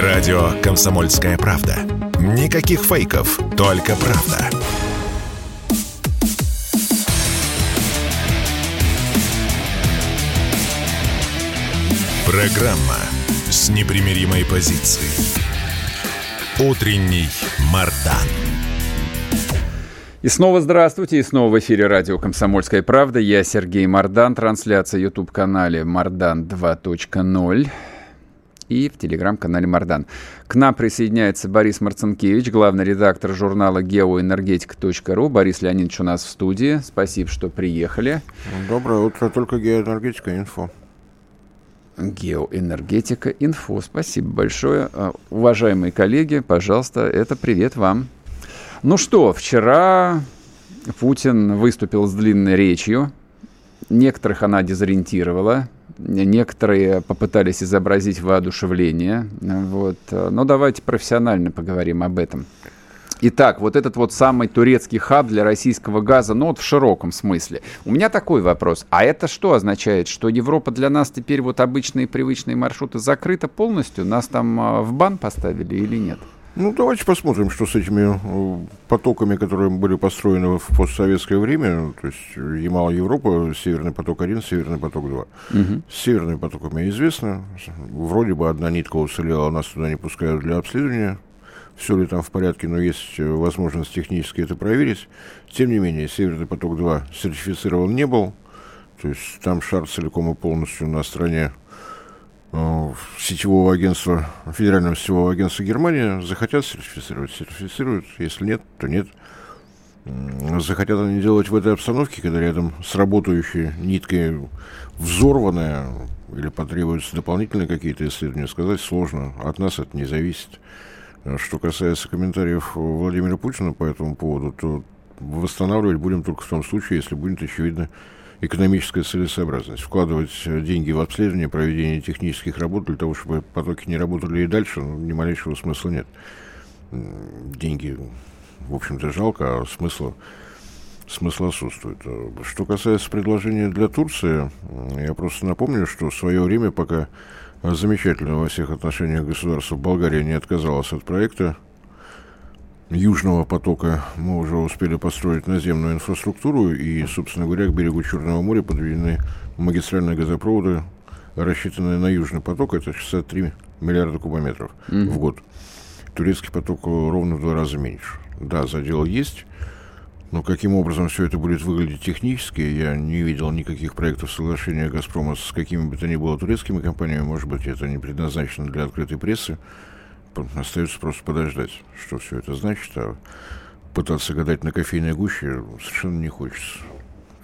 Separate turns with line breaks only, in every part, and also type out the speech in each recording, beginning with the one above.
Радио «Комсомольская правда». Никаких фейков, только правда. Программа с непримиримой позицией. Утренний Мардан.
И снова здравствуйте, и снова в эфире радио «Комсомольская правда». Я Сергей Мардан, трансляция YouTube-канале «Мардан 2.0» и в телеграм-канале Мардан. К нам присоединяется Борис Марцинкевич, главный редактор журнала геоэнергетика.ру. Борис Леонидович у нас в студии. Спасибо, что приехали.
Доброе утро, только геоэнергетика инфо.
Геоэнергетика инфо. Спасибо большое. А, уважаемые коллеги, пожалуйста, это привет вам. Ну что, вчера Путин выступил с длинной речью. Некоторых она дезориентировала, некоторые попытались изобразить воодушевление. Вот. Но давайте профессионально поговорим об этом. Итак, вот этот вот самый турецкий хаб для российского газа, ну вот в широком смысле. У меня такой вопрос. А это что означает? Что Европа для нас теперь вот обычные привычные маршруты закрыта полностью? Нас там а, в бан поставили или нет?
Ну, давайте посмотрим, что с этими э, потоками, которые были построены в постсоветское время, то есть Ямал Европа, Северный поток-1, Северный поток-2. Угу. С Северными потоками известно, вроде бы одна нитка уцелела, нас туда не пускают для обследования, все ли там в порядке, но есть э, возможность технически это проверить. Тем не менее, Северный поток-2 сертифицирован не был, то есть там шар целиком и полностью на стороне Э, сетевого агентства, федерального сетевого агентства Германии захотят сертифицировать, сертифицируют, если нет, то нет. Захотят они делать в этой обстановке, когда рядом с работающей ниткой взорванная, или потребуются дополнительные какие-то исследования, сказать сложно. От нас это не зависит. Что касается комментариев Владимира Путина по этому поводу, то восстанавливать будем только в том случае, если будет очевидно экономическая целесообразность. Вкладывать э, деньги в обследование, проведение технических работ для того, чтобы потоки не работали и дальше, ну, ни малейшего смысла нет. Деньги, в общем-то, жалко, а смысла, смысл отсутствует. Э, что касается предложения для Турции, я просто напомню, что в свое время, пока замечательно во всех отношениях государства Болгария не отказалась от проекта, Южного потока мы уже успели построить наземную инфраструктуру, и, собственно говоря, к берегу Черного моря подведены магистральные газопроводы, рассчитанные на Южный поток, это 63 миллиарда кубометров mm-hmm. в год. Турецкий поток ровно в два раза меньше. Да, задел есть, но каким образом все это будет выглядеть технически, я не видел никаких проектов соглашения «Газпрома» с какими бы то ни было турецкими компаниями. Может быть, это не предназначено для открытой прессы. Остается просто подождать, что все это значит, а пытаться гадать на кофейной гуще совершенно не хочется.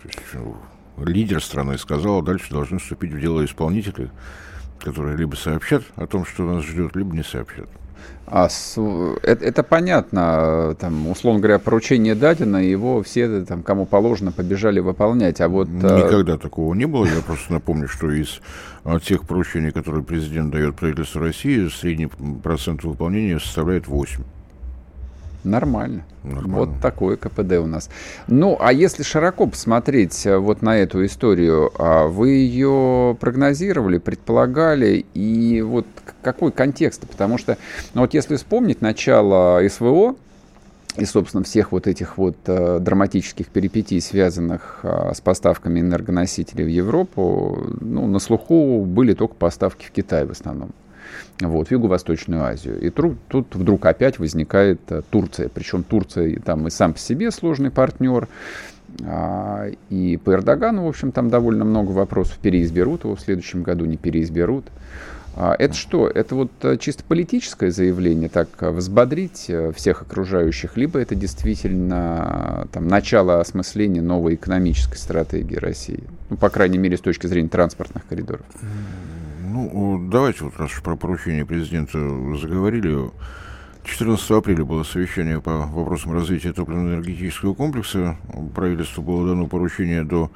То есть, ну, лидер страны сказал, дальше должны вступить в дело исполнители, которые либо сообщат о том, что нас ждет, либо не сообщат.
А с, это, это понятно, там, условно говоря, поручение дадено, его все, там, кому положено, побежали выполнять. А вот,
э, Никогда э... такого не было. Я просто напомню, что из а, тех поручений, которые президент дает правительству России, средний процент выполнения составляет 8.
Нормально. Нормально. Вот такое КПД у нас. Ну, а если широко посмотреть э, вот на эту историю, а вы ее прогнозировали, предполагали, и вот какой контекст? Потому что, ну вот если вспомнить начало СВО, и, собственно, всех вот этих вот э, драматических перипетий, связанных э, с поставками энергоносителей в Европу, ну, на слуху были только поставки в Китай в основном вот, в Юго-Восточную Азию. И тут, тут вдруг опять возникает а, Турция. Причем Турция там и сам по себе сложный партнер. А, и по Эрдогану, в общем, там довольно много вопросов. Переизберут его в следующем году, не переизберут. А, это что? Это вот а, чисто политическое заявление, так а, взбодрить а, всех окружающих, либо это действительно там, начало осмысления новой экономической стратегии России? Ну, по крайней мере, с точки зрения транспортных коридоров.
Ну, давайте вот раз про поручение президента заговорили. 14 апреля было совещание по вопросам развития топливно-энергетического комплекса. Правительству было дано поручение до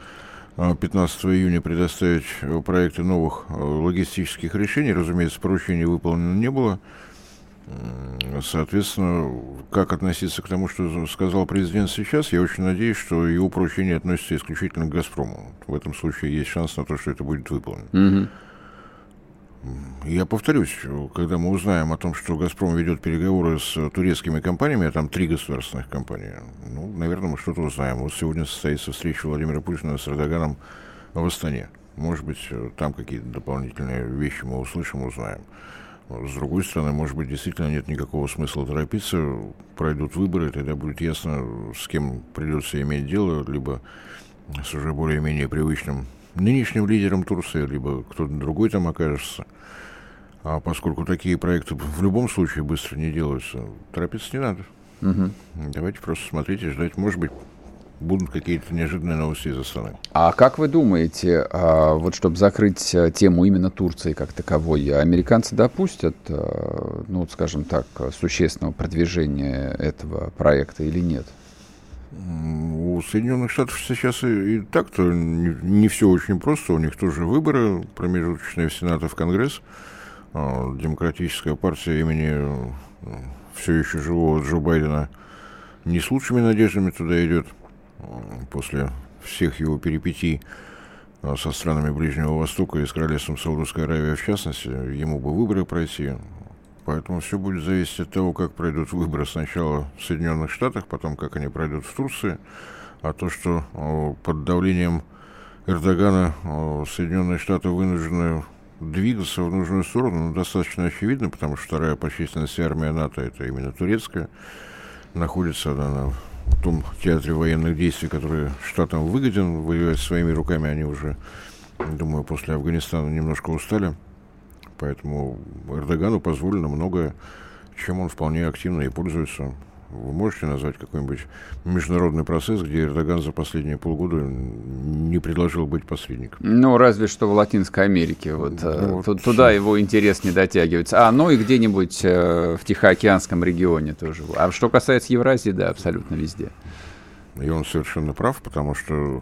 15 июня предоставить проекты новых логистических решений. Разумеется, поручение выполнено не было. Соответственно, как относиться к тому, что сказал президент сейчас, я очень надеюсь, что его поручение относится исключительно к «Газпрому». В этом случае есть шанс на то, что это будет выполнено. Mm-hmm. Я повторюсь, когда мы узнаем о том, что «Газпром» ведет переговоры с турецкими компаниями, а там три государственных компании, ну, наверное, мы что-то узнаем. Вот сегодня состоится встреча Владимира Путина с Эрдоганом в Астане. Может быть, там какие-то дополнительные вещи мы услышим, узнаем. С другой стороны, может быть, действительно нет никакого смысла торопиться. Пройдут выборы, тогда будет ясно, с кем придется иметь дело, либо с уже более-менее привычным нынешним лидером Турции, либо кто-то другой там окажется. А поскольку такие проекты в любом случае быстро не делаются, торопиться не надо. Угу. Давайте просто смотрите, ждать. Может быть, будут какие-то неожиданные новости из страны.
А как вы думаете, а, вот чтобы закрыть э, тему именно Турции как таковой, американцы допустят, э, ну, скажем так, существенного продвижения этого проекта или нет?
У Соединенных Штатов сейчас и, и так-то не, не все очень просто. У них тоже выборы промежуточные в Сенат и в Конгресс. А, демократическая партия имени все еще живого Джо Байдена не с лучшими надеждами туда идет после всех его перипетий а, со странами Ближнего Востока и с королевством Саудовской Аравии в частности, ему бы выборы пройти. Поэтому все будет зависеть от того, как пройдут выборы сначала в Соединенных Штатах, потом как они пройдут в Турции. А то, что под давлением Эрдогана Соединенные Штаты вынуждены двигаться в нужную сторону, ну, достаточно очевидно, потому что вторая по численности армия НАТО, это именно турецкая, находится она на в том театре военных действий, который штатам выгоден, воевать своими руками они уже, думаю, после Афганистана немножко устали. Поэтому Эрдогану позволено многое, чем он вполне активно и пользуется. Вы можете назвать какой-нибудь международный процесс, где Эрдоган за последние полгода не предложил быть посредником?
Ну, разве что в Латинской Америке. Вот, э, ну, вот туда все. его интерес не дотягивается. А, ну и где-нибудь э, в Тихоокеанском регионе тоже. А что касается Евразии, да, абсолютно везде.
И он совершенно прав, потому что э,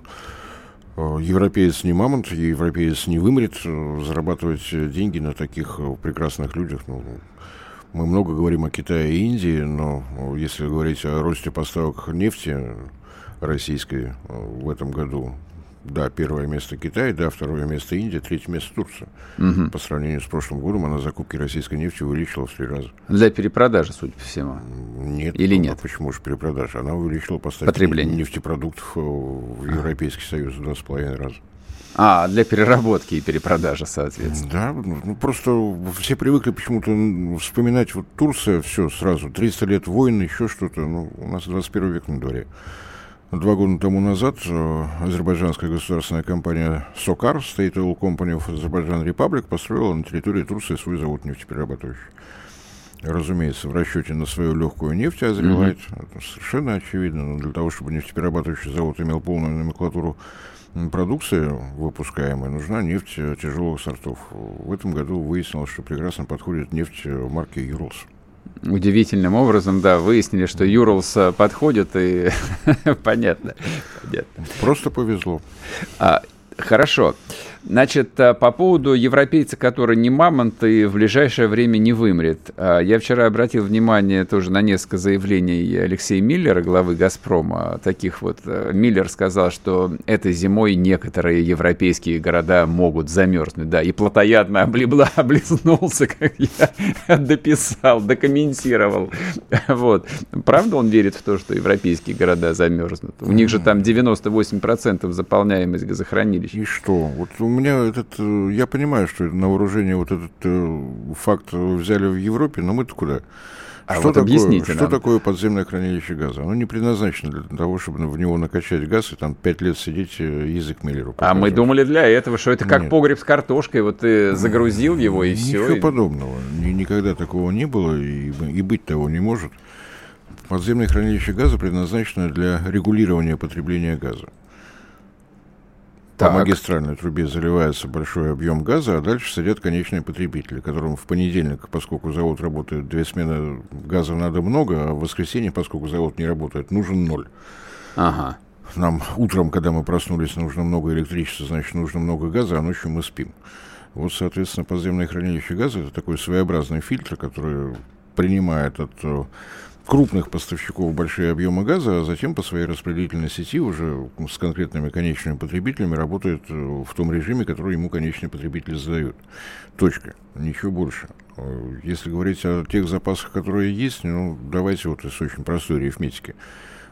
Европеец не мамонт, европеец не вымрет, зарабатывать деньги на таких прекрасных людях, ну, мы много говорим о Китае и Индии, но если говорить о росте поставок нефти российской э, в этом году, да, первое место Китай, да, второе место Индия, третье место Турция. Угу. По сравнению с прошлым годом она закупки российской нефти увеличила в три раза.
Для перепродажи, судя по всему.
Нет.
Или ну, нет?
А почему же перепродажа? Она увеличила поставки Потребление. нефтепродуктов э, в Европейский Союз в два с половиной раза.
А, для переработки и перепродажи, соответственно.
Да, ну просто все привыкли почему-то вспоминать вот Турция, все сразу, 300 лет войны, еще что-то. Ну, у нас 21 век на дворе. Два года тому назад э, азербайджанская государственная компания Сокар, State Oil Company of Azerbaijan Republic, построила на территории Турции свой завод нефтеперерабатывающий. Разумеется, в расчете на свою легкую нефть Азербайджан, mm-hmm. это совершенно очевидно, но для того, чтобы нефтеперерабатывающий завод имел полную номенклатуру продукции выпускаемой нужна нефть тяжелых сортов. В этом году выяснилось, что прекрасно подходит нефть марки Юрлс.
Удивительным образом, да, выяснили, что Юрлс э, подходит, и понятно, понятно.
Просто повезло.
А, хорошо. Значит, э, по поводу европейца, который не мамонт и в ближайшее время не вымрет. Э, я вчера обратил внимание тоже на несколько заявлений Алексея Миллера, главы «Газпрома». Таких вот э, Миллер сказал, что этой зимой некоторые европейские города могут замерзнуть. Да, и плотоядно облебла, облизнулся, как я дописал, докомментировал. Вот. Правда он верит в то, что европейские города замерзнут? У них же там 98% заполняемость газохранилищ.
И что? Вот у меня этот, э, я понимаю, что на вооружение вот этот э, факт взяли в Европе, но мы-то куда?
А что вот такое, объясните
Что нам. такое подземное хранилище газа? Оно не предназначено для того, чтобы в него накачать газ и там пять лет сидеть э, язык Миллеру.
А мы думали для этого, что это как Нет. погреб с картошкой, вот ты загрузил его и все.
Ничего подобного. Никогда такого не было и, и быть того не может. Подземное хранилище газа предназначено для регулирования потребления газа. Так. По магистральной трубе заливается большой объем газа, а дальше сидят конечные потребители, которым в понедельник, поскольку завод работает две смены, газа надо много, а в воскресенье, поскольку завод не работает, нужен ноль.
Ага.
Нам утром, когда мы проснулись, нужно много электричества, значит, нужно много газа, а ночью мы спим. Вот, соответственно, подземное хранилище газа – это такой своеобразный фильтр, который принимает от крупных поставщиков большие объемы газа, а затем по своей распределительной сети уже с конкретными конечными потребителями работает э, в том режиме, который ему конечный потребитель задает. Точка. Ничего больше. Э, если говорить о тех запасах, которые есть, ну, давайте вот из очень простой арифметики.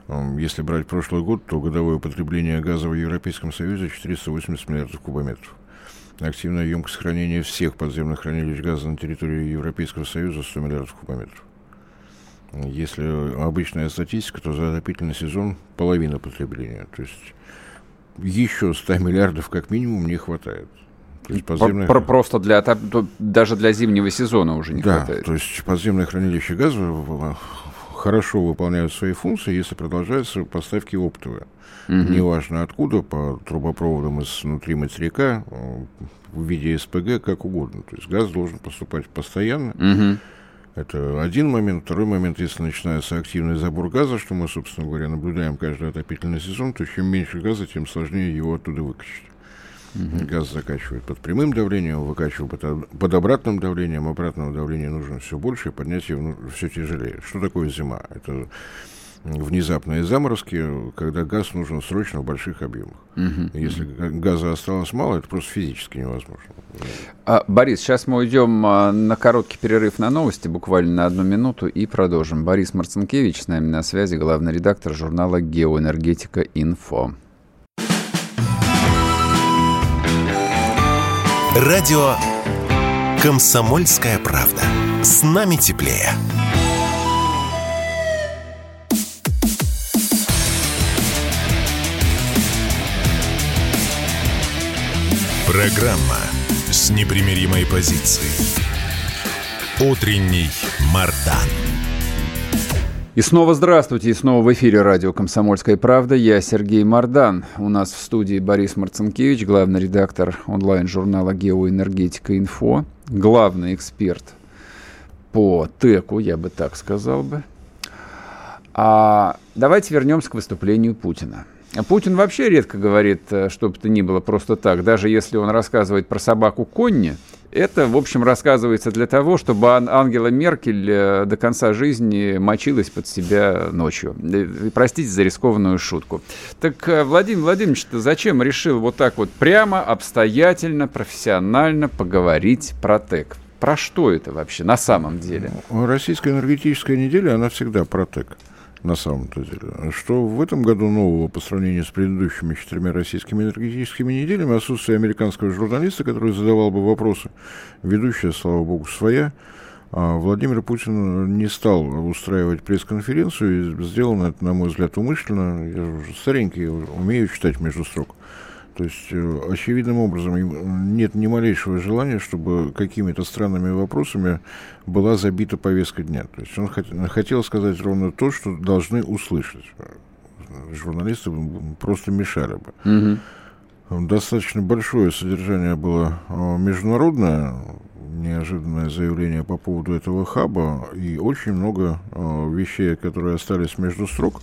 Э, если брать прошлый год, то годовое потребление газа в Европейском Союзе 480 миллиардов кубометров. Активная емкость хранения всех подземных хранилищ газа на территории Европейского Союза 100 миллиардов кубометров. Если обычная статистика, то за отопительный сезон половина потребления. То есть еще 100 миллиардов как минимум не хватает.
То есть подземное... Про просто для даже для зимнего сезона уже не
да,
хватает.
То есть подземное хранилище газа хорошо выполняют свои функции, если продолжаются поставки оптовые. Угу. Неважно откуда, по трубопроводам из внутри материка, в виде СПГ, как угодно. То есть газ должен поступать постоянно. Угу это один момент. Второй момент, если начинается активный забор газа, что мы, собственно говоря, наблюдаем каждый отопительный сезон, то чем меньше газа, тем сложнее его оттуда выкачать. Угу. Газ закачивает под прямым давлением, выкачивает под, под обратным давлением. Обратного давления нужно все больше, и поднять его ну, все тяжелее. Что такое зима? Это внезапные заморозки, когда газ нужен срочно в больших объемах. Угу. Если газа осталось мало, это просто физически невозможно.
А, Борис, сейчас мы уйдем а, на короткий перерыв на новости, буквально на одну минуту, и продолжим. Борис Марцинкевич с нами на связи, главный редактор журнала «Геоэнергетика. Инфо».
Радио «Комсомольская правда». С нами теплее. Программа с непримиримой позицией. Утренний Мардан.
И снова здравствуйте, и снова в эфире радио «Комсомольская правда». Я Сергей Мардан. У нас в студии Борис Марцинкевич, главный редактор онлайн-журнала «Геоэнергетика. Инфо», главный эксперт по ТЭКу, я бы так сказал бы. А давайте вернемся к выступлению Путина. Путин вообще редко говорит, э, что бы то ни было просто так. Даже если он рассказывает про собаку Конни, это, в общем, рассказывается для того, чтобы Ангела Меркель э, до конца жизни мочилась под себя ночью. Э, простите за рискованную шутку. Так Владимир Владимирович, зачем решил вот так вот прямо, обстоятельно, профессионально поговорить про ТЭК? Про что это вообще на самом деле?
Российская энергетическая неделя, она всегда про ТЭК на самом-то деле. Что в этом году нового по сравнению с предыдущими четырьмя российскими энергетическими неделями отсутствие американского журналиста, который задавал бы вопросы, ведущая, слава богу, своя, а Владимир Путин не стал устраивать пресс-конференцию, и сделано это, на мой взгляд, умышленно. Я уже старенький, умею читать между строк. То есть, э, очевидным образом, нет ни малейшего желания, чтобы какими-то странными вопросами была забита повестка дня. То есть он хотел сказать ровно то, что должны услышать. Журналисты просто мешали бы. Угу. Достаточно большое содержание было э, международное, неожиданное заявление по поводу этого хаба, и очень много э, вещей, которые остались между строк.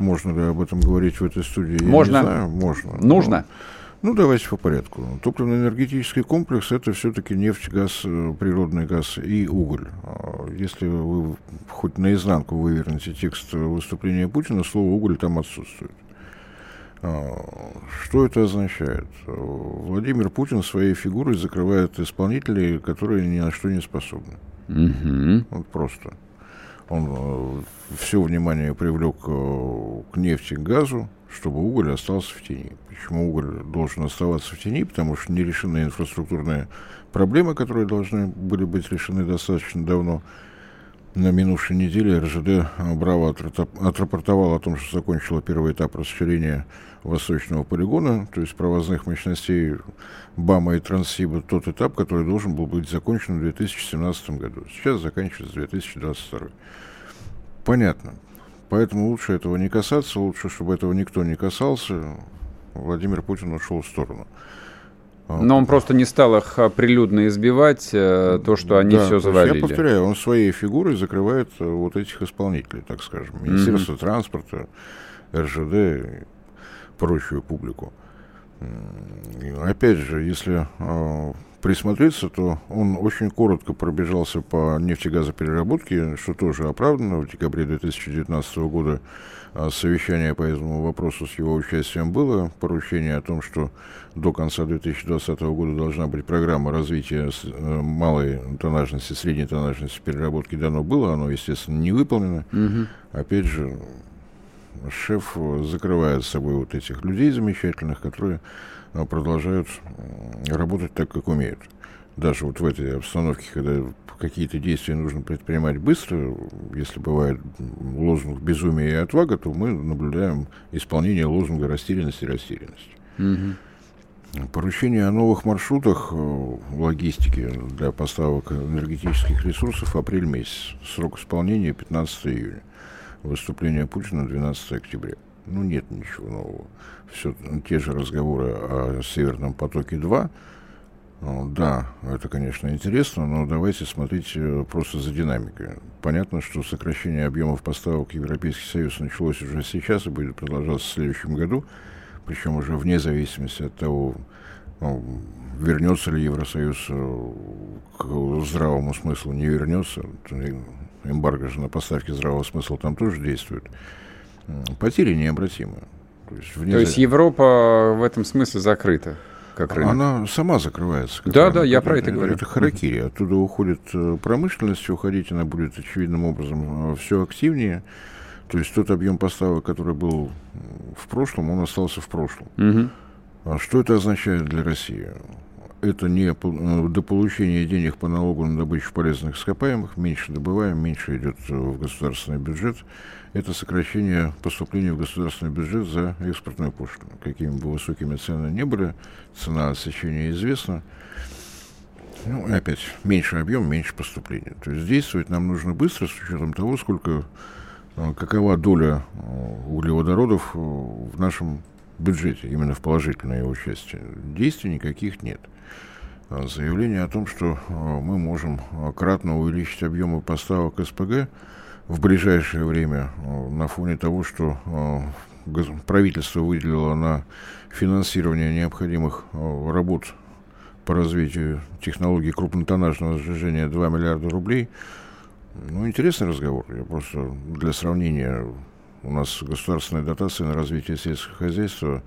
Можно ли об этом говорить в этой студии?
Можно.
Я не знаю. Можно.
Нужно.
Ну, давайте по порядку. Топливно-энергетический комплекс – это все-таки нефть, газ, э, природный газ и уголь. А если вы хоть наизнанку вывернете текст выступления Путина, слово «уголь» там отсутствует. А, что это означает? Владимир Путин своей фигурой закрывает исполнителей, которые ни на что не способны. Угу. Вот просто. Он э, все внимание привлек э, к нефти, к газу, чтобы уголь остался в тени. Почему уголь должен оставаться в тени? Потому что не решены инфраструктурные проблемы, которые должны были быть решены достаточно давно. На минувшей неделе РЖД Браво отрапортовал о том, что закончила первый этап расширения восточного полигона, то есть провозных мощностей БАМа и Транссиба, тот этап, который должен был быть закончен в 2017 году. Сейчас заканчивается 2022. Понятно. Поэтому лучше этого не касаться, лучше, чтобы этого никто не касался. Владимир Путин ушел в сторону.
А, Но он просто не стал их а, прилюдно избивать, э, то, что они да, все завалили.
Я повторяю, он своей фигурой закрывает э, вот этих исполнителей, так скажем. Министерство mm-hmm. транспорта, РЖД и прочую публику. Опять же, если э, присмотреться, то он очень коротко пробежался по нефтегазопереработке, что тоже оправдано. В декабре 2019 года совещание по этому вопросу с его участием было. Поручение о том, что до конца 2020 года должна быть программа развития э, малой тоннажности, средней тоннажности переработки дано было. Оно, естественно, не выполнено. Угу. Опять же, шеф закрывает с собой вот этих людей замечательных, которые а, продолжают работать так, как умеют. Даже вот в этой обстановке, когда какие-то действия нужно предпринимать быстро, если бывает лозунг безумия и отвага, то мы наблюдаем исполнение лозунга растерянности и растерянности. Угу. Поручение о новых маршрутах э, логистики для поставок энергетических ресурсов апрель месяц. Срок исполнения 15 июня. Выступление Путина 12 октября. Ну, нет ничего нового. Все те же разговоры о Северном потоке-2. Ну, да, это, конечно, интересно, но давайте смотреть э, просто за динамикой. Понятно, что сокращение объемов поставок Европейский Союз началось уже сейчас и будет продолжаться в следующем году, причем уже вне зависимости от того, ну, вернется ли Евросоюз э, к здравому смыслу, не вернется. Эмбарго же на поставки здравого смысла там тоже действует. Потери необратимы.
То есть, вне... То есть Европа в этом смысле закрыта? Как рынок.
Она сама закрывается.
Да, рынок. да, я про это, говорю.
Это харакири. Оттуда уходит э, промышленность, уходить она будет очевидным образом э, все активнее. То есть тот объем поставок, который был в прошлом, он остался в прошлом. Угу. А что это означает для России? это не э, до получения денег по налогу на добычу полезных ископаемых, меньше добываем, меньше идет в государственный бюджет. Это сокращение поступления в государственный бюджет за экспортную пошлину. Какими бы высокими цены не были, цена отсечения известна. Ну, и опять, меньше объем, меньше поступления. То есть действовать нам нужно быстро, с учетом того, сколько, э, какова доля э, углеводородов в нашем бюджете, именно в положительной его части. Действий никаких нет. А заявление о том, что мы можем кратно увеличить объемы поставок СПГ в ближайшее время на фоне того, что правительство выделило на финансирование необходимых работ по развитию технологий крупнотоннажного сжижения 2 миллиарда рублей. Ну, интересный разговор. Я просто для сравнения, у нас государственная дотация на развитие сельского хозяйства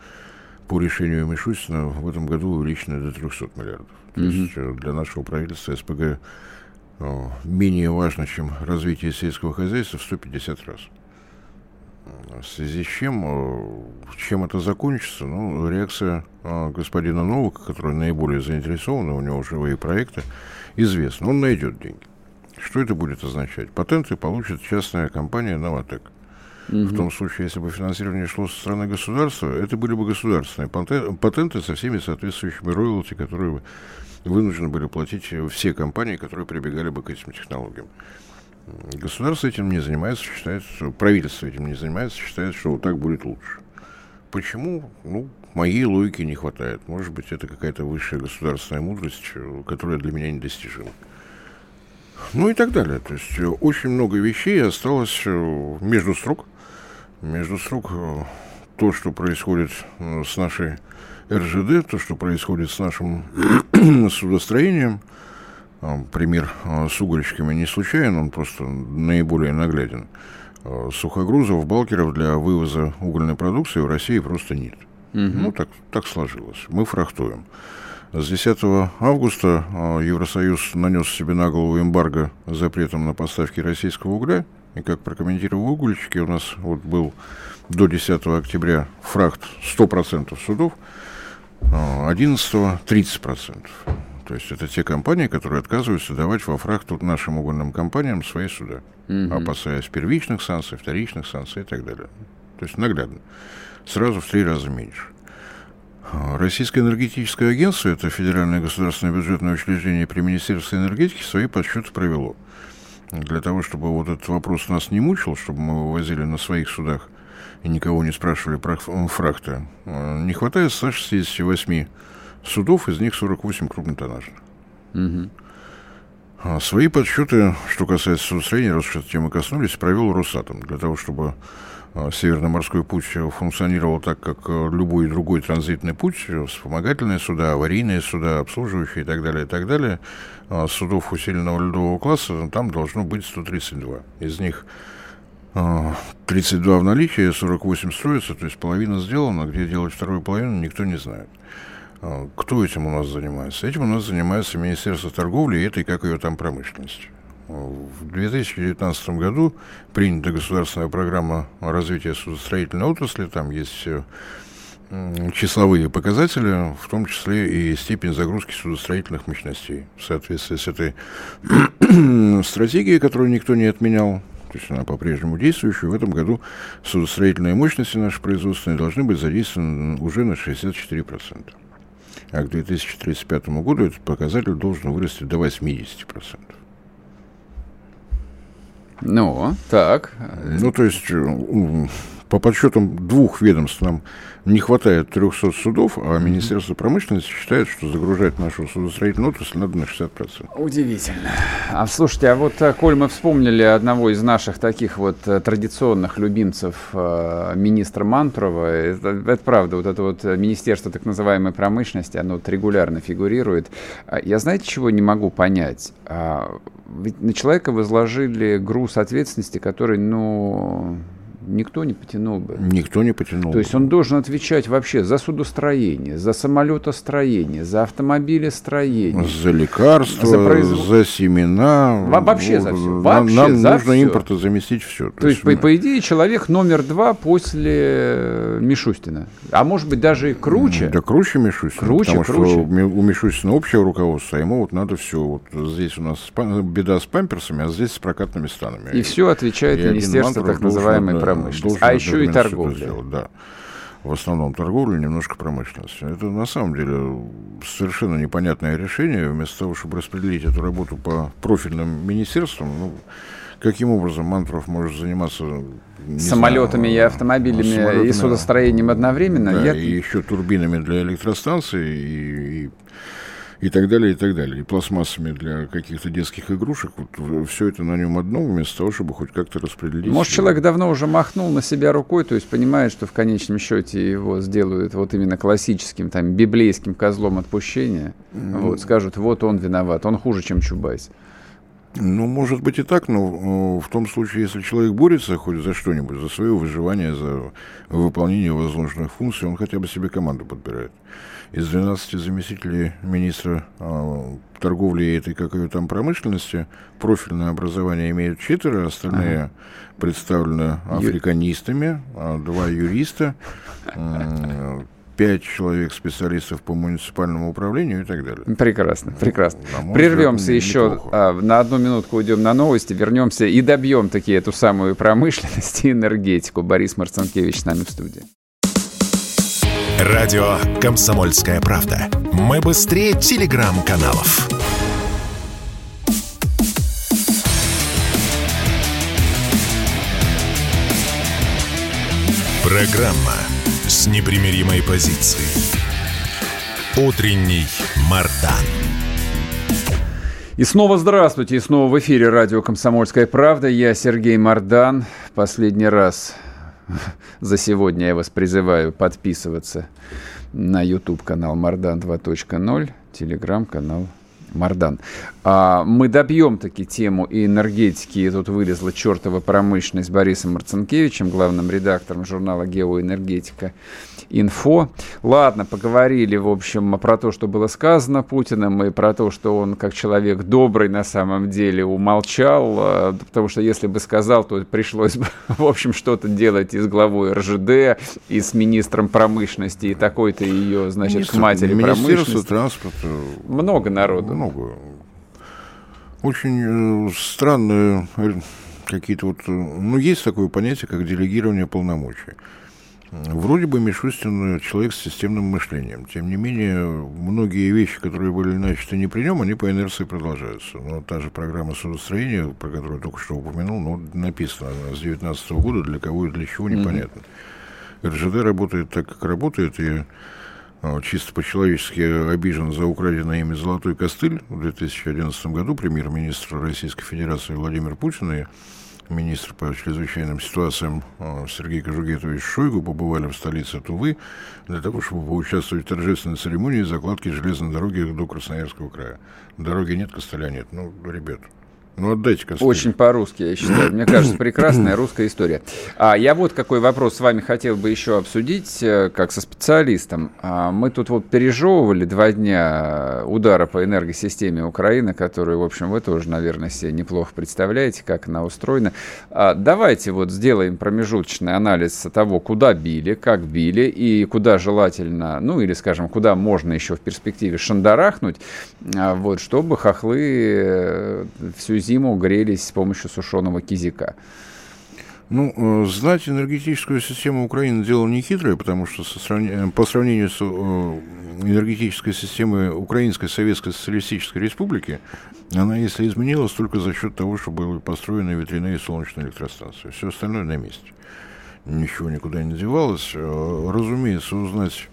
по решению Мишустина в этом году увеличена до 300 миллиардов. То mm-hmm. есть э, для нашего правительства СПГ э, менее важно, чем развитие сельского хозяйства в 150 раз. В связи с чем, э, чем это закончится? Ну, реакция господина Новака, который наиболее заинтересован, у него живые проекты, известна. Он найдет деньги. Что это будет означать? Патенты получит частная компания «Новотек». Угу. В том случае, если бы финансирование шло со стороны государства, это были бы государственные патенты со всеми соответствующими роялти, которые вынуждены были платить все компании, которые прибегали бы к этим технологиям. Государство этим не занимается, считает, что правительство этим не занимается, считает, что вот так будет лучше. Почему? Ну, моей логики не хватает. Может быть, это какая-то высшая государственная мудрость, которая для меня недостижима. Ну и так далее. То есть очень много вещей осталось э, между строк между строк э, то, что происходит э, с нашей РЖД, то, что происходит с нашим судостроением, э, пример с угольщиками не случайен, он просто наиболее нагляден. Сухогрузов, балкеров для вывоза угольной продукции в России просто нет. Угу. Ну, так, так сложилось. Мы фрахтуем. С 10 августа Евросоюз нанес себе на голову эмбарго запретом на поставки российского угля – и как прокомментировал угольщики, у нас вот был до 10 октября фракт 100% судов, 11 а 30%. То есть это те компании, которые отказываются давать во фракт нашим угольным компаниям свои суда, угу. опасаясь первичных санкций, вторичных санкций и так далее. То есть наглядно. Сразу в три раза меньше. А Российское энергетическое агентство, это федеральное государственное бюджетное учреждение при Министерстве энергетики, свои подсчеты провело для того, чтобы вот этот вопрос нас не мучил, чтобы мы вывозили на своих судах и никого не спрашивали про фрахты, э, не хватает 168 судов, из них 48 крупнотоннажных. Угу. Свои подсчеты, что касается судостроения, раз что темы коснулись, провел Росатом для того, чтобы э, Северный морской путь функционировал так, как любой другой транзитный путь, вспомогательные суда, аварийные суда, обслуживающие и так далее, и так далее. Судов усиленного ледового класса там должно быть 132. Из них 32 в наличии, 48 строится, то есть половина сделана, где делать вторую половину, никто не знает. Кто этим у нас занимается? Этим у нас занимается Министерство торговли и этой, как ее там, промышленности. В 2019 году принята государственная программа развития судостроительной отрасли. Там есть числовые показатели, в том числе и степень загрузки судостроительных мощностей. В соответствии с этой стратегией, которую никто не отменял, то есть она по-прежнему действующая, в этом году судостроительные мощности наши производственные должны быть задействованы уже на 64%. А к 2035 году этот показатель должен вырасти до 80%.
Ну, так.
Ну, то есть, э, по подсчетам двух ведомств нам не хватает 300 судов, а Министерство промышленности считает, что загружать нашу судостроительную отрасль надо на 60%.
Удивительно. А слушайте, а вот, э, коль мы вспомнили одного из наших таких вот э, традиционных любимцев министра Мантурова, это, это правда, вот это вот Министерство так называемой промышленности, оно вот регулярно фигурирует. А я знаете, чего не могу понять? А ведь на человека возложили груз ответственности, который, ну, никто не потянул бы.
Никто не потянул.
То есть он должен отвечать вообще за судостроение, за самолетостроение, за автомобилестроение.
За лекарства, за, производ... за семена.
Во вообще за все.
Вообще нам
за
нужно
все.
импорта заместить все.
То, То есть, есть, по, по идее, человек номер два после Мишустина. А может быть, даже и круче.
Да круче Мишустина.
Круче,
потому
круче.
что у Мишустина общее руководство, а ему вот надо все. Вот здесь у нас беда с памперсами, а здесь с прокатными станами.
И, и все отвечает и Министерство так называемой да, промышленности. А еще и торговля. Сделать,
да. В основном торговля, немножко промышленность. Это на самом деле совершенно непонятное решение. Вместо того, чтобы распределить эту работу по профильным министерствам, ну, каким образом Мантуров может заниматься
самолетами знаю, и автомобилями самолетами, и судостроением одновременно?
Да, Я... и еще турбинами для электростанций и, и и так далее, и так далее. И пластмассами для каких-то детских игрушек. Вот все это на нем одном, вместо того, чтобы хоть как-то распределить.
Может, человек давно уже махнул на себя рукой, то есть понимает, что в конечном счете его сделают вот именно классическим, там, библейским козлом отпущения. Mm. Вот, скажут, вот он виноват, он хуже, чем Чубайс.
Ну, может быть и так, но в том случае, если человек борется хоть за что-нибудь, за свое выживание, за выполнение возложенных функций, он хотя бы себе команду подбирает. Из 12 заместителей министра э, торговли и этой, как ее там, промышленности, профильное образование имеют четверо, остальные ага. представлены африканистами, а два юриста, пять человек специалистов по муниципальному управлению и так далее.
Прекрасно, прекрасно. Прервемся еще а, на одну минутку, уйдем на новости, вернемся и добьем таки эту самую промышленность и энергетику. Борис Марцинкевич с нами в студии.
Радио «Комсомольская правда». Мы быстрее телеграм-каналов. Программа с непримиримой позицией. Утренний Мардан.
И снова здравствуйте, и снова в эфире радио «Комсомольская правда». Я Сергей Мардан. Последний раз за сегодня я вас призываю подписываться на YouTube-канал Мардан 2.0, телеграм-канал Мардан. А, мы добьем таки тему и энергетики. И тут вылезла чертова промышленность Борисом Марцинкевичем, главным редактором журнала «Геоэнергетика» инфо. Ладно, поговорили, в общем, про то, что было сказано Путиным, и про то, что он, как человек добрый, на самом деле умолчал, а, потому что если бы сказал, то пришлось бы, в общем, что-то делать и с главой РЖД, и с министром промышленности, и такой-то ее, значит, Министр, матери промышленности.
транспорта.
Много народу.
Много. Очень э, странные э, какие-то вот... Э, ну, есть такое понятие, как делегирование полномочий. Вроде бы Мишустин человек с системным мышлением. Тем не менее, многие вещи, которые были начаты не при нем, они по инерции продолжаются. Но та же программа судостроения, про которую я только что упомянул, ну, написано она с 2019 года, для кого и для чего, непонятно. Mm-hmm. РЖД работает так, как работает, и а, чисто по-человечески обижен за украденный ими золотой костыль в 2011 году премьер-министр Российской Федерации Владимир Путин и министр по чрезвычайным ситуациям э, Сергей Кожугетович Шойгу побывали в столице Тувы для того, чтобы поучаствовать в торжественной церемонии закладки железной дороги до Красноярского края. Дороги нет, костыля нет. Ну, ребят, ну, отдайте.
Очень по-русски, я считаю. Мне кажется, прекрасная русская история. А я вот какой вопрос с вами хотел бы еще обсудить, э, как со специалистом. А мы тут вот пережевывали два дня удара по энергосистеме Украины, которую, в общем, вы тоже, наверное, себе неплохо представляете, как она устроена. А давайте вот сделаем промежуточный анализ того, куда били, как били и куда желательно, ну или, скажем, куда можно еще в перспективе шандарахнуть, а вот, чтобы хохлы э, всю зиму грелись с помощью сушеного кизика?
Ну, э, знать энергетическую систему Украины дело не хитрое, потому что со сравнения, по сравнению с э, энергетической системой Украинской Советской Социалистической Республики, она, если изменилась, только за счет того, что были построены ветряные солнечные электростанции. Все остальное на месте. Ничего никуда не девалось. Э, разумеется, узнать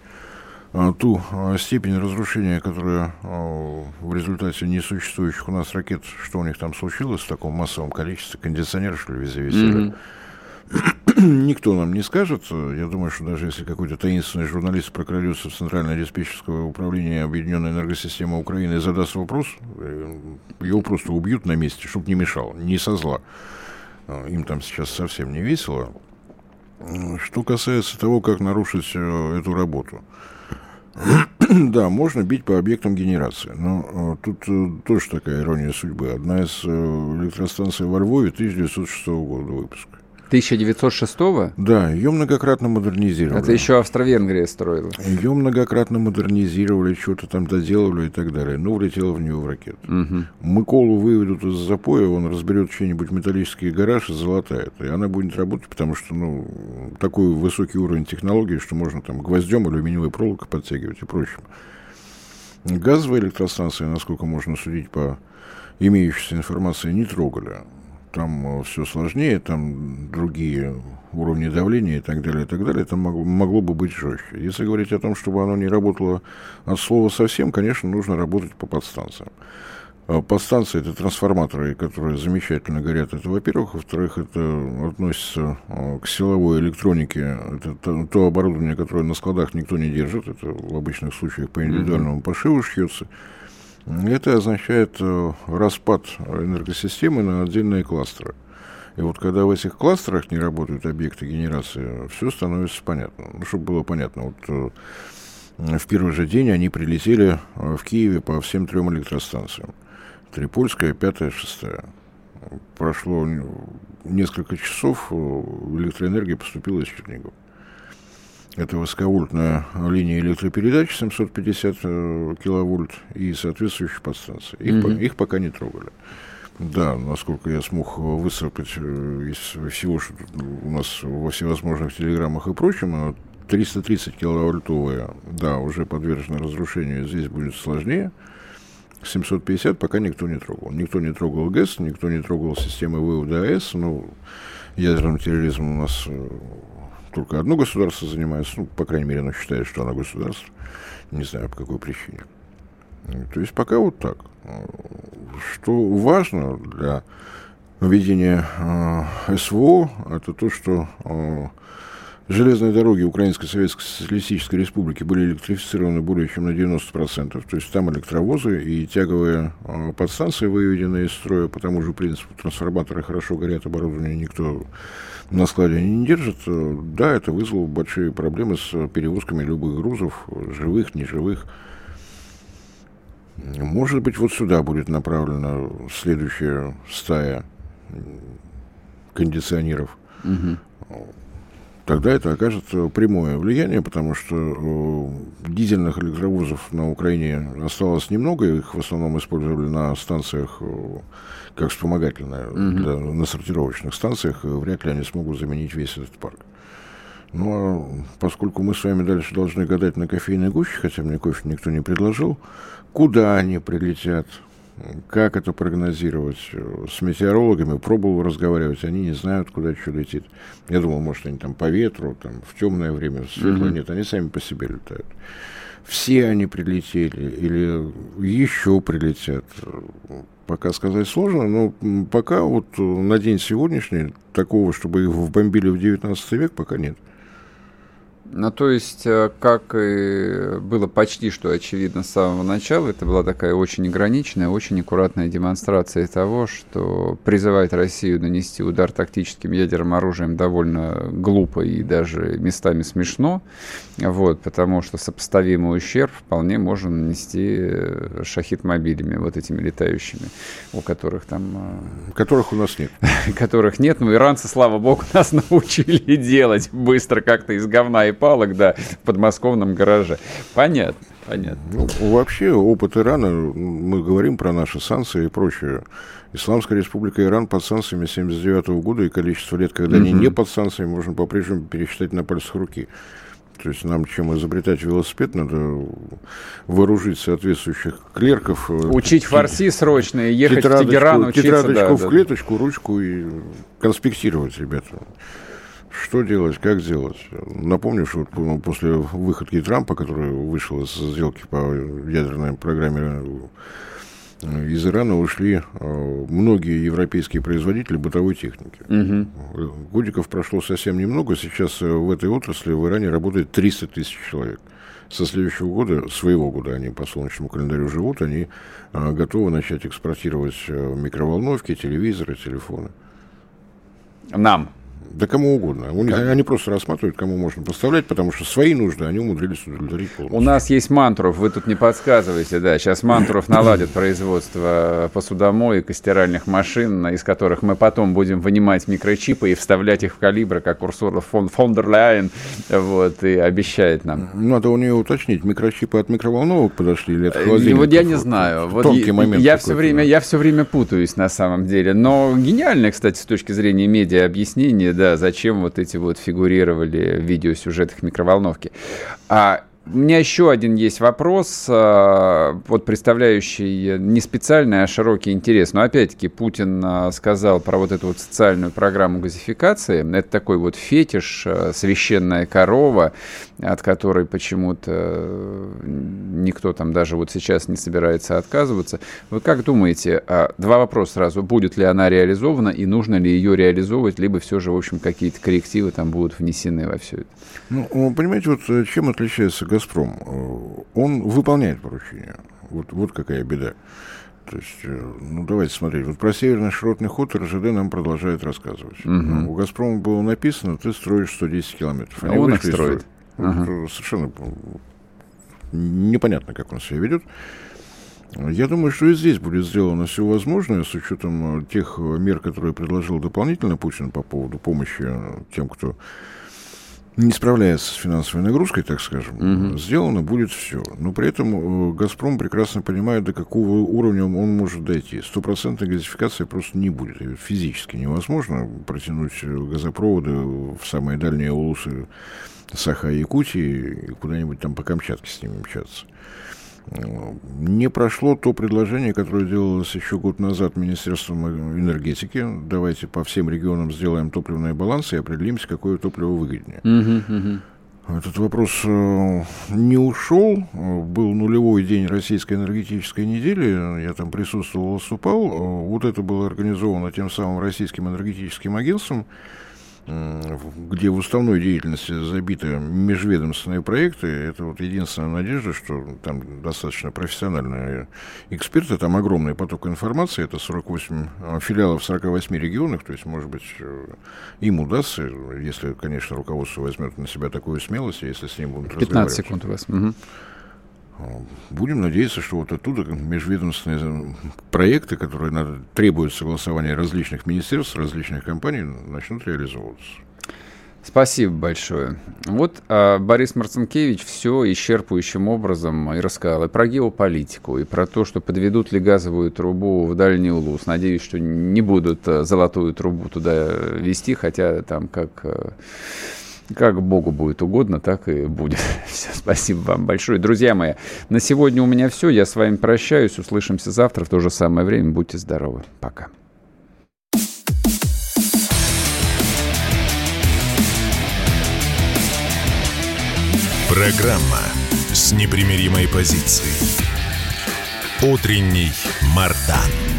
ту а, степень разрушения, которая а, в результате несуществующих у нас ракет, что у них там случилось в таком массовом количестве, кондиционеры, что ли, везде висели, mm-hmm. Никто нам не скажет. Я думаю, что даже если какой-то таинственный журналист прокрадется в Центральное диспетчерское управление Объединенной энергосистемы Украины и задаст вопрос, э, его просто убьют на месте, чтобы не мешал, не со зла. Им там сейчас совсем не весело. Что касается того, как нарушить э, эту работу – Да, можно бить по объектам генерации. Но э, тут э, тоже такая ирония судьбы. Одна из э, электростанций во Львове 1906 года выпуска.
1906-го?
Да, ее многократно модернизировали.
Это еще Австро-Венгрия строила.
Ее многократно модернизировали, что-то там доделывали и так далее. Ну, влетела в нее в ракету. Угу. Мыколу выведут из запоя, он разберет чей-нибудь металлический гараж и золотает. И она будет работать, потому что, ну, такой высокий уровень технологий, что можно там гвоздем алюминиевой проволокой подтягивать и прочим. Газовые электростанции, насколько можно судить по имеющейся информации, не трогали там э, все сложнее, там другие уровни давления и так далее, и так далее, это могло, могло бы быть жестче. Если говорить о том, чтобы оно не работало от слова совсем, конечно, нужно работать по подстанциям. А подстанции – это трансформаторы, которые замечательно горят. Это, во-первых. Во-вторых, это относится э, к силовой электронике. Это то, то оборудование, которое на складах никто не держит. Это в обычных случаях по индивидуальному пошиву шьется. Это означает э, распад энергосистемы на отдельные кластеры. И вот когда в этих кластерах не работают объекты генерации, все становится понятно. Ну, чтобы было понятно, вот э, в первый же день они прилетели э, в Киеве по всем трем электростанциям. Трипольская, пятая, шестая. Прошло несколько часов, электроэнергия поступила из Чернигова. Это высоковольтная линия электропередач 750 э, киловольт и соответствующие подстанции. Их, mm-hmm. их пока не трогали. Да, насколько я смог высыпать э, из всего, что у нас во всевозможных телеграммах и прочем, 330 киловольтовая, да, уже подвержена разрушению, здесь будет сложнее. 750 пока никто не трогал. Никто не трогал ГЭС, никто не трогал системы вывода АЭС. Ну, ядерным терроризмом у нас э, только одно государство занимается, ну, по крайней мере, оно считает, что оно государство. Не знаю, по какой причине. То есть пока вот так. Что важно для ведения э, СВО, это то, что э, железные дороги Украинской Советской Социалистической Республики были электрифицированы более чем на 90%. То есть там электровозы и тяговые э, подстанции выведены из строя по тому же принципу. Трансформаторы хорошо горят, оборудование никто на складе они не держат, э, да, это вызвало большие проблемы с перевозками любых грузов, живых, неживых. Может быть, вот сюда будет направлена следующая стая кондиционеров. Угу. Тогда это окажет прямое влияние, потому что э, дизельных электровозов на Украине осталось немного, их в основном использовали на станциях э, как вспомогательная угу. для, на сортировочных станциях, вряд ли они смогут заменить весь этот парк. Ну, а поскольку мы с вами дальше должны гадать на кофейной гуще, хотя мне кофе никто не предложил, куда они прилетят, как это прогнозировать? С метеорологами пробовал разговаривать, они не знают, куда что летит. Я думал, может, они там по ветру, там в темное время, светло. Mm-hmm. Нет, они сами по себе летают. Все они прилетели или еще прилетят, пока сказать сложно, но пока вот на день сегодняшний такого, чтобы их вбомбили в 19 век, пока нет.
Ну, то есть, э, как и было почти что очевидно с самого начала, это была такая очень ограниченная, очень аккуратная демонстрация того, что призывает Россию нанести удар тактическим ядерным оружием довольно глупо и даже местами смешно, вот, потому что сопоставимый ущерб вполне можно нанести э, шахид-мобилями, вот этими летающими, у которых там...
Э, которых у нас нет.
Которых нет, но иранцы, слава богу, нас научили делать быстро как-то из говна и палок, да, в подмосковном гараже. Понятно. Понятно.
Ну, вообще, опыт Ирана, мы говорим про наши санкции и прочее. Исламская республика Иран под санкциями 79 года и количество лет, когда mm-hmm. они не под санкциями, можно по-прежнему пересчитать на пальцах руки. То есть нам, чем изобретать велосипед, надо вооружить соответствующих клерков.
Учить фарси срочно и ехать в Тегеран учиться.
Тетрадочку да, в клеточку, ручку и конспектировать, ребята. Что делать, как делать? Напомню, что после выходки Трампа, который вышел из сделки по ядерной программе э, из Ирана ушли э, многие европейские производители бытовой техники. Угу. Годиков прошло совсем немного. Сейчас в этой отрасли в Иране работает 300 тысяч человек. Со следующего года, своего года, они по солнечному календарю живут, они готовы начать экспортировать микроволновки, телевизоры, телефоны.
Нам?
Да кому угодно. Как? Они просто рассматривают, кому можно поставлять, потому что свои нужды они умудрились удовлетворить
полностью. У нас есть мантров, вы тут не подсказываете, да. Сейчас мантров наладят производство посудомоек и стиральных машин, из которых мы потом будем вынимать микрочипы и вставлять их в калибры, как Урсула фон, фон дер Ляйен, вот, и обещает нам.
Надо у нее уточнить, микрочипы от микроволновок подошли или от э,
холодильника? Вот я не знаю. Вот Тонкий момент я все, время, я все время путаюсь на самом деле. Но гениальное, кстати, с точки зрения медиа объяснение, да, зачем вот эти вот фигурировали в видеосюжетах микроволновки. А у меня еще один есть вопрос, а, вот представляющий не специальный, а широкий интерес. Но опять-таки Путин а, сказал про вот эту вот социальную программу газификации. Это такой вот фетиш, а, священная корова, от которой почему-то э, никто там даже вот сейчас не собирается отказываться. Вы как думаете, два вопроса сразу, будет ли она реализована и нужно ли ее реализовывать, либо все же, в общем, какие-то коррективы там будут внесены во все это?
Ну, понимаете, вот э, чем отличается «Газпром»? Э, он выполняет поручения. Вот, вот какая беда. То есть, ну, давайте смотреть. Вот про северный широтный ход РЖД нам продолжает рассказывать. Угу. У «Газпрома» было написано, ты строишь 110 километров.
Они а он их строит.
Угу. Совершенно непонятно, как он себя ведет. Я думаю, что и здесь будет сделано все возможное с учетом тех мер, которые предложил дополнительно Путин по поводу помощи тем, кто не справляется с финансовой нагрузкой, так скажем, угу. сделано будет все. Но при этом э, «Газпром» прекрасно понимает, до какого уровня он может дойти. Стопроцентной газификации просто не будет. Физически невозможно протянуть газопроводы в самые дальние улусы Саха и куда-нибудь там по Камчатке с ними мчаться не прошло то предложение, которое делалось еще год назад Министерством энергетики. Давайте по всем регионам сделаем топливные балансы и определимся, какое топливо выгоднее. Uh-huh, uh-huh. Этот вопрос э, не ушел. Был нулевой день российской энергетической недели. Я там присутствовал, выступал. Вот это было организовано тем самым российским энергетическим агентством где в уставной деятельности забиты межведомственные проекты, это вот единственная надежда, что там достаточно профессиональные эксперты, там огромный поток информации, это 48 а, филиалов в 48 регионах, то есть, может быть, э, им удастся, если, конечно, руководство возьмет на себя такую смелость, если с ним будут
15 секунд у вас. Угу.
Будем надеяться, что вот оттуда межведомственные проекты, которые надо, требуют согласования различных министерств, различных компаний, начнут реализовываться.
Спасибо большое. Вот а, Борис Марцинкевич все исчерпывающим образом и рассказал и про геополитику, и про то, что подведут ли газовую трубу в Дальний Улус. Надеюсь, что не будут а, золотую трубу туда вести, хотя там как... А, как Богу будет угодно, так и будет. Все, спасибо вам большое. Друзья мои, на сегодня у меня все. Я с вами прощаюсь. Услышимся завтра в то же самое время. Будьте здоровы. Пока.
Программа с непримиримой позицией. Утренний Мардан.